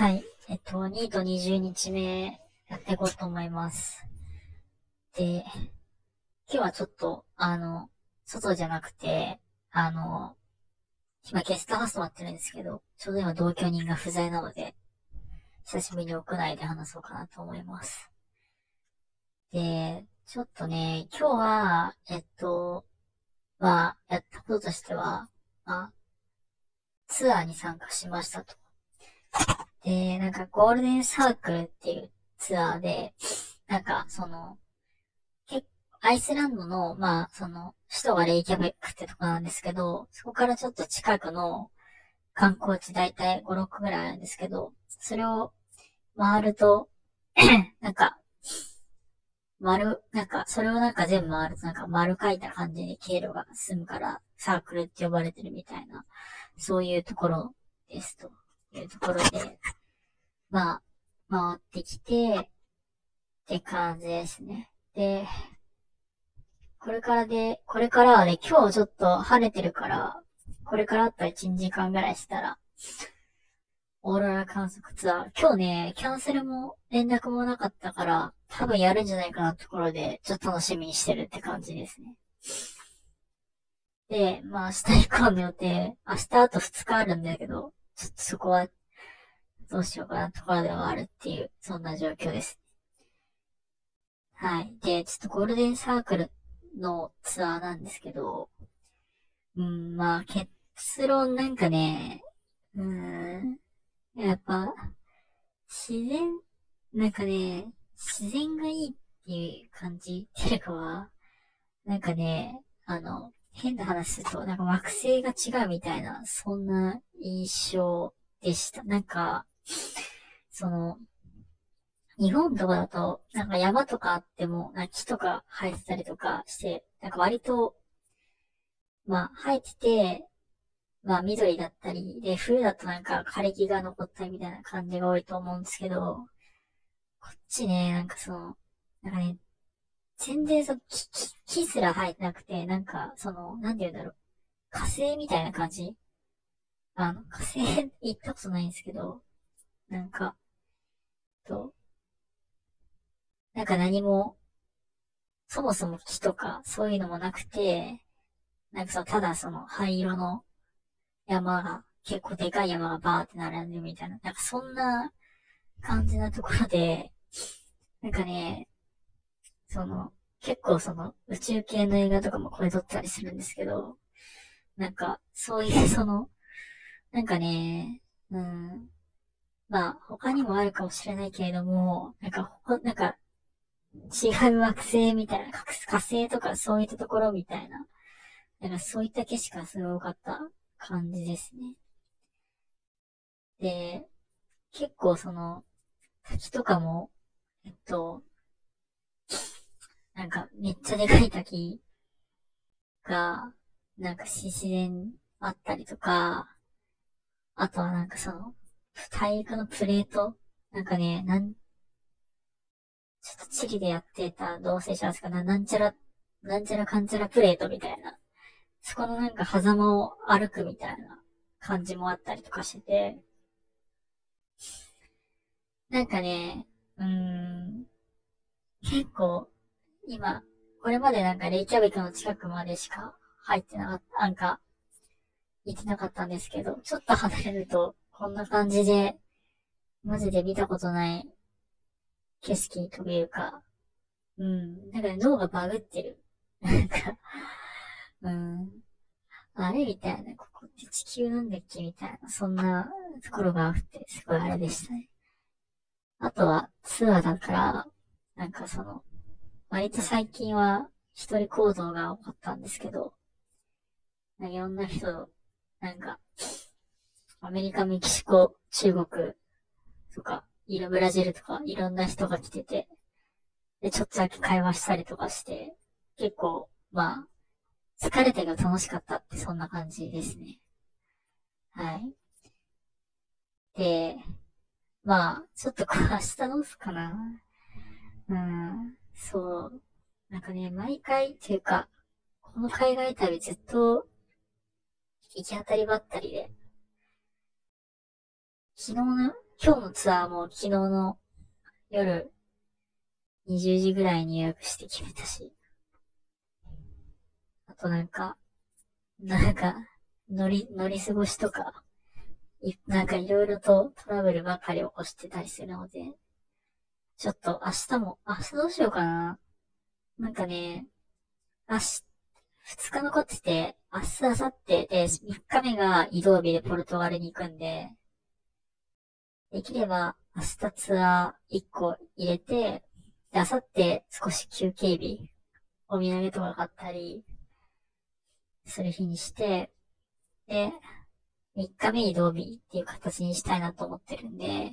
はい。えっと、2と20日目やっていこうと思います。で、今日はちょっと、あの、外じゃなくて、あの、今ゲストハウス泊まってるんですけど、ちょうど今同居人が不在なので、久しぶりに屋内で話そうかなと思います。で、ちょっとね、今日は、えっと、まあ、やったこととしては、まあ、ツアーに参加しましたと。で、なんかゴールデンサークルっていうツアーで、なんかその、けアイスランドの、まあ、その、首都がレイキャベックってとこなんですけど、そこからちょっと近くの観光地だいたい5、6ぐらいあるんですけど、それを回ると、なんか、丸、なんか、それをなんか全部回るとなんか丸書いた感じで経路が進むから、サークルって呼ばれてるみたいな、そういうところですと。いうところで、まあ、回ってきて、って感じですね。で、これからで、これからはね、今日ちょっと晴れてるから、これからあったら1、2時間ぐらいしたら、オーロラ観測ツアー。今日ね、キャンセルも連絡もなかったから、多分やるんじゃないかなってところで、ちょっと楽しみにしてるって感じですね。で、まあ明日以降の予定、明日あと2日あるんだけど、ちょっとそこは、どうしようかなところではあるっていう、そんな状況です。はい。で、ちょっとゴールデンサークルのツアーなんですけど、うん、まあ結論なんかね、うん、やっぱ、自然、なんかね、自然がいいっていう感じっていうかは、なんかね、あの、変な話すると、なんか惑星が違うみたいな、そんな印象でした。なんか、その、日本とかだと、なんか山とかあっても、な木とか生えてたりとかして、なんか割と、まあ生えてて、まあ緑だったり、で、冬だとなんか枯れ木が残ったりみたいな感じが多いと思うんですけど、こっちね、なんかその、なんかね、全然その木、木、木すら生えてなくて、なんか、その、なんて言うんだろう。火星みたいな感じ？あの、火星行ったことないんですけど、なんか、と、なんか何も、そもそも木とかそういうのもなくて、なんかそう、ただその灰色の山が、結構でかい山がバーって並んでるみたいな、なんかそんな感じなところで、なんかね、その、結構その宇宙系の映画とかもこれ撮ったりするんですけど、なんか、そういう その、なんかね、うん、まあ、他にもあるかもしれないけれども、なんか、ほなんか、違う惑星みたいな、か火星とかそういったところみたいな、なんかそういった景色がすごかった感じですね。で、結構その、滝とかも、えっと、なんかめっちゃでかい滝が、なんか自然あったりとか、あとはなんかその、大陸のプレートなんかね、なん、ちょっとチリでやってた同性者ですかな、なんちゃら、なんちゃらかんちゃらプレートみたいな。そこのなんか狭間を歩くみたいな感じもあったりとかしてて、なんかね、うーん、結構、今、これまでなんかレイキャベクの近くまでしか入ってなかった、なんか、行ってなかったんですけど、ちょっと離れると、こんな感じで、マジで見たことない景色というか、うん、なんか脳がバグってる。なんか、うん、あれみたいな、ここって地球なんだっけみたいな、そんなところがあって、すごいあれでしたね。あとは、ツアーだから、なんかその、割と最近は一人行動が多かったんですけど、いろんな人、なんか、アメリカ、メキシコ、中国とか、いろ、ブラジルとか、いろんな人が来てて、で、ちょっとだけ会話したりとかして、結構、まあ、疲れてが楽しかったって、そんな感じですね。はい。で、まあ、ちょっとこう、明日どうすかな。うん、そう。なんかね、毎回っていうか、この海外旅ずっと、行き当たりばったりで、昨日の、今日のツアーも昨日の夜20時ぐらいに予約して決めたし。あとなんか、なんか、乗り、乗り過ごしとか、いなんかいろいろとトラブルばかり起こしてたりするので、ちょっと明日も、明日どうしようかな。なんかね、明日、二日残ってて、明日、明後日で、三日目が移動日でポルトガルに行くんで、できれば明日ツアー一個入れて、で、明後日少し休憩日、お土産とか買ったり、する日にして、で、3日目移動日っていう形にしたいなと思ってるんで、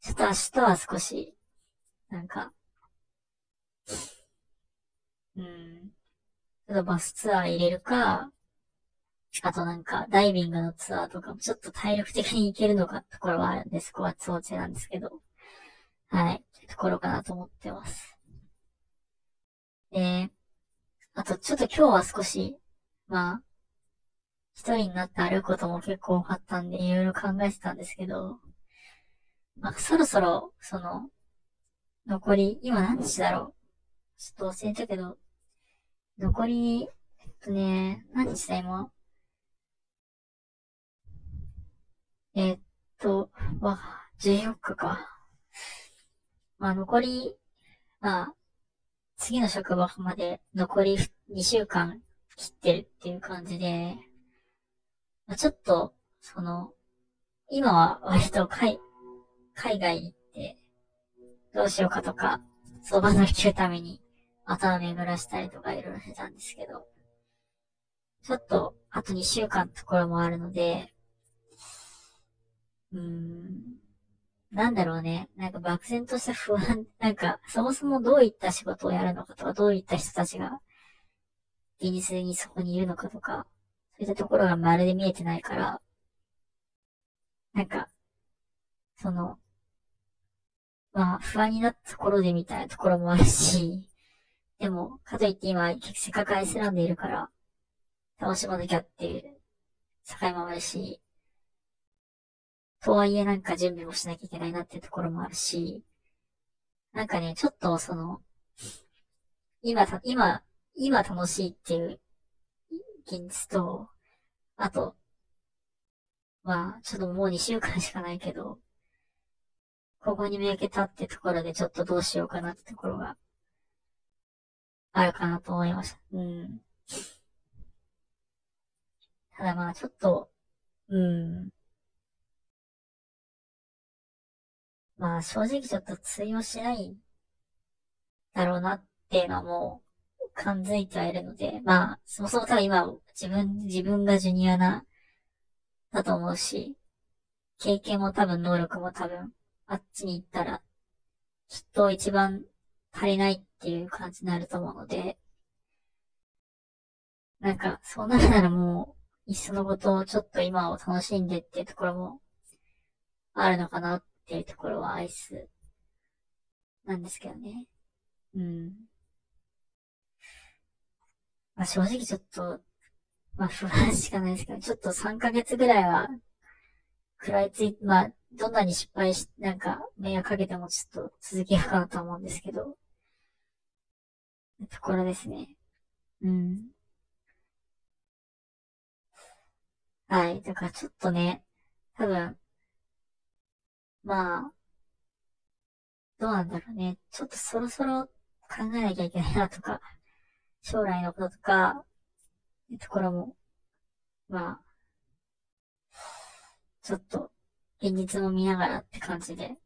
ちょっと明日は少し、なんか、うん、ちょっとバスツアー入れるか、あとなんか、ダイビングのツアーとかもちょっと体力的に行けるのかってところはあるんで、そこは調整なんですけど、はい、ところかなと思ってます。で、あとちょっと今日は少し、まあ、一人になって歩くことも結構多かったんで、いろいろ考えてたんですけど、まあ、そろそろ、その、残り、今何日だろう？ちょっと忘れたけど、残り、えっとね、何日だ今？えっと、わ、14日か。まあ残り、まあ、次の職場まで残り2週間切ってるっていう感じで、まあ、ちょっと、その、今は割と海、海外行って、どうしようかとか、相場乗り切るために頭巡らしたりとかいろいろしてたんですけど、ちょっと、あと2週間のところもあるので、うーん、なんだろうね。なんか漠然とした不安、なんか、そもそもどういった仕事をやるのかとか、どういった人たちが、現実にそこにいるのかとか、そういったところがまるで見えてないから、なんか、その、まあ、不安になったところでみたいなところもあるし、でも、かといって今、せっかくアイスランドいるから、楽しまなきゃっていう、境もあるし、とはいえなんか準備もしなきゃいけないなっていうところもあるし、なんかね、ちょっとその、今、今、今楽しいっていう現実と、あと、まあ、ちょっともう2週間しかないけど、ここに向けたってところでちょっとどうしようかなってところが、あるかなと思いました。うん。ただまあ、ちょっと、うん。まあ正直ちょっと通用しないだろうなっていうのはもう感づいてはいるので、まあそもそも多分今自分、自分がジュニアな、だと思うし、経験も多分能力も多分あっちに行ったらきっと一番足りないっていう感じになると思うので、なんかそうなるならもういっそのことをちょっと今を楽しんでっていうところもあるのかなっていうところはアイスなんですけどね。うん。まあ正直ちょっと、まあ不安しかないですけど、ちょっと3ヶ月ぐらいは、食らいつい、まあ、どんなに失敗し、なんか、迷惑かけてもちょっと続けようかなと思うんですけど、ところですね。うん。はい。だからちょっとね、多分、まあ、どうなんだろうね。ちょっとそろそろ考えなきゃいけないなとか、将来のこととか、ところも、まあ、ちょっと、現実も見ながらって感じで、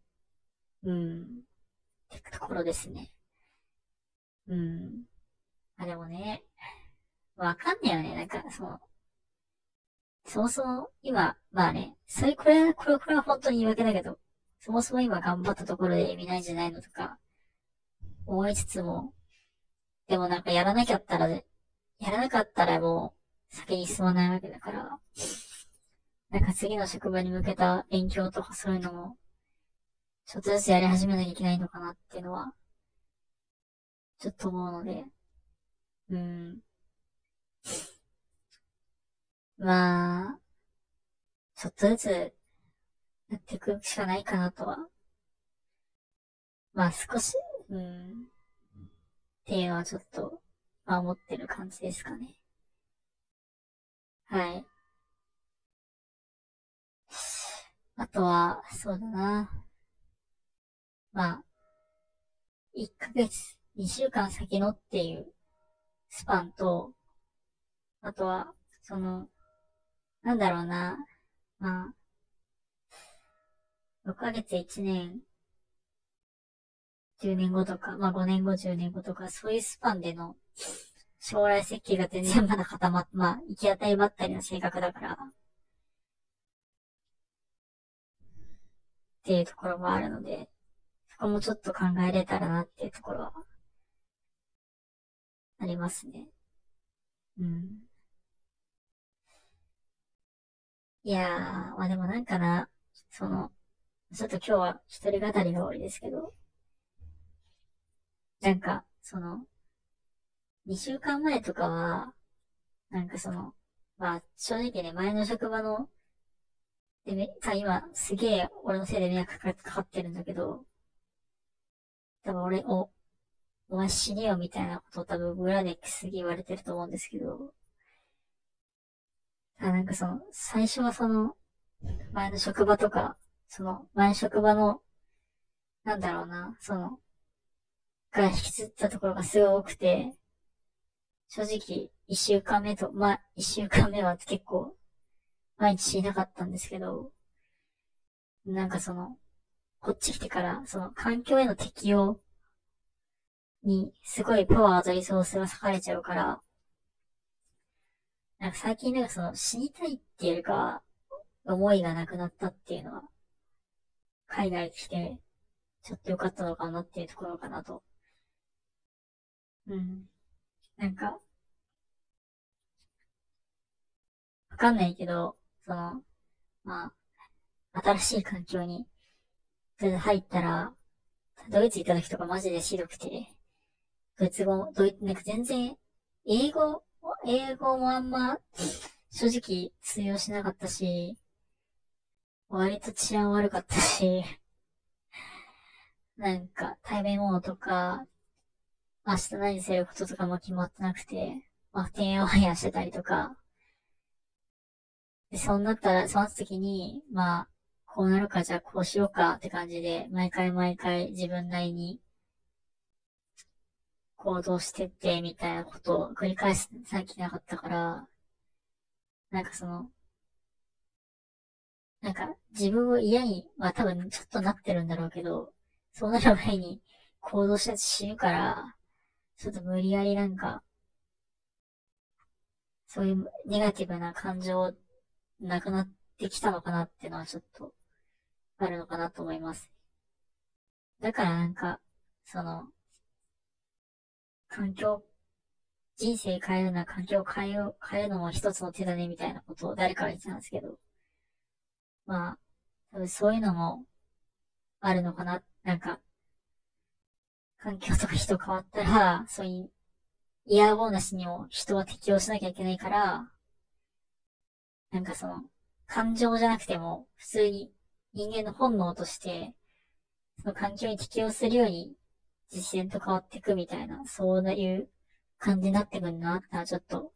うん、ってところですね。うん。あ、でもね、わかんないよね。なんか、その、そもそも、今、まあね、それ、これは、これ、これは本当に言い訳だけど、そもそも今頑張ったところで意味ないんじゃないのとか、思いつつも、でもなんかやらなきゃったら、やらなかったらもう先に進まないわけだから、なんか次の職場に向けた勉強とかそういうのも、ちょっとずつやり始めなきゃいけないのかなっていうのは、ちょっと思うので、うん。まあ、ちょっとずつやっていくしかないかなとは。まあ少し、うん。っていうのはちょっと、まあ思ってる感じですかね。はい。とは、そうだな。まあ、1ヶ月、2週間先のっていうスパンと、あとは、その、なんだろうな。まあ、6ヶ月1年、10年後とか、まあ5年後、10年後とか、そういうスパンでの将来設計が全然まだ固まっ、まあ、行き当たりばったりの性格だから、っていうところもあるので、そこもちょっと考えれたらなっていうところは、ありますね。うん。いやー、まあでもなんかな、その、ちょっと今日は一人語りが多いですけど、なんか、その、二週間前とかは、なんかその、まあ正直ね、前の職場の、でめ、今すげえ俺のせいで迷惑かかってるんだけど、多分俺、お、お前死ねよみたいなことを多分裏ですげえ言われてると思うんですけど、あ、なんかその、最初はその、前の職場とか、その、前職場の、なんだろうな、その、が引きずったところがすごい多くて、正直、一週間目と、まあ、一週間目は結構、毎日しなかったんですけど、なんかその、こっち来てから、その、環境への適応に、すごいパワーとリソースが割かれちゃうから、なんか最近なんかその、死にたいっていうか、思いがなくなったっていうのは、海外来て、ちょっと良かったのかなっていうところかなと。うん。なんか、わかんないけど、その、まあ、新しい環境に、入ったら、ドイツ行った時とかマジでひどくて、ドイツ語、ドイツなんか全然、英語、英語もあんま、正直通用しなかったし、割と治安悪かったし、なんか、対面ものとか、明日何することとかも決まってなくて、まあ、てんやわやしてたりとか、で、そうなったら、その時に、まあ、こうなるか、じゃあこうしようかって感じで、毎回毎回自分なりに行動してって、みたいなことを繰り返す、さっきなかったから、なんかその、なんか自分を嫌に、まあ多分ちょっとなってるんだろうけど、そうなる前に行動して死ぬから、ちょっと無理やりなんか、そういうネガティブな感情をなくなってきたのかなっていうのはちょっとあるのかなと思います。だからなんか、その、環境、人生変えるな環境変えよう、変えるのも一つの手だねみたいなことを誰かが言ってたんですけど、まあ、多分そういうのもあるのかな、なんか、環境とか人変わったら、そういう、イヤーボーナスにも人は適応しなきゃいけないから、なんかその、感情じゃなくても、普通に人間の本能として、その環境に適応するように、自然と変わっていくみたいな、そういう感じになってくるな、ってちょっと、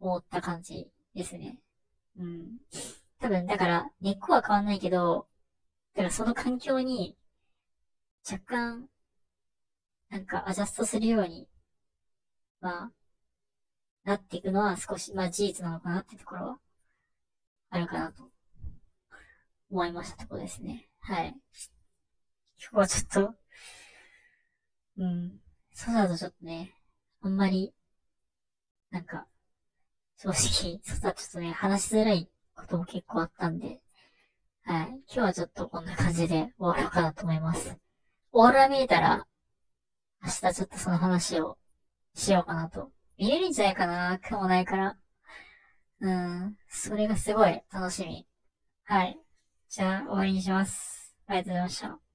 思った感じですね。うん。多分、だから、根っこは変わんないけど、だからその環境に、若干、なんかアジャストするように、まあ、なっていくのは少し、まあ事実なのかなってところは、あるかなと、思いましたところですね。はい。今日はちょっと、うん、そうだとちょっとね、あんまり、なんか、正直、そうだとちょっとね、話しづらいことも結構あったんで、はい。今日はちょっとこんな感じで終わろうかなと思います。オーラ見えたら、明日ちょっとその話をしようかなと。見れるんじゃないかな雲ないから。うん。それがすごい楽しみ。はい。じゃあ終わりにします。ありがとうございました。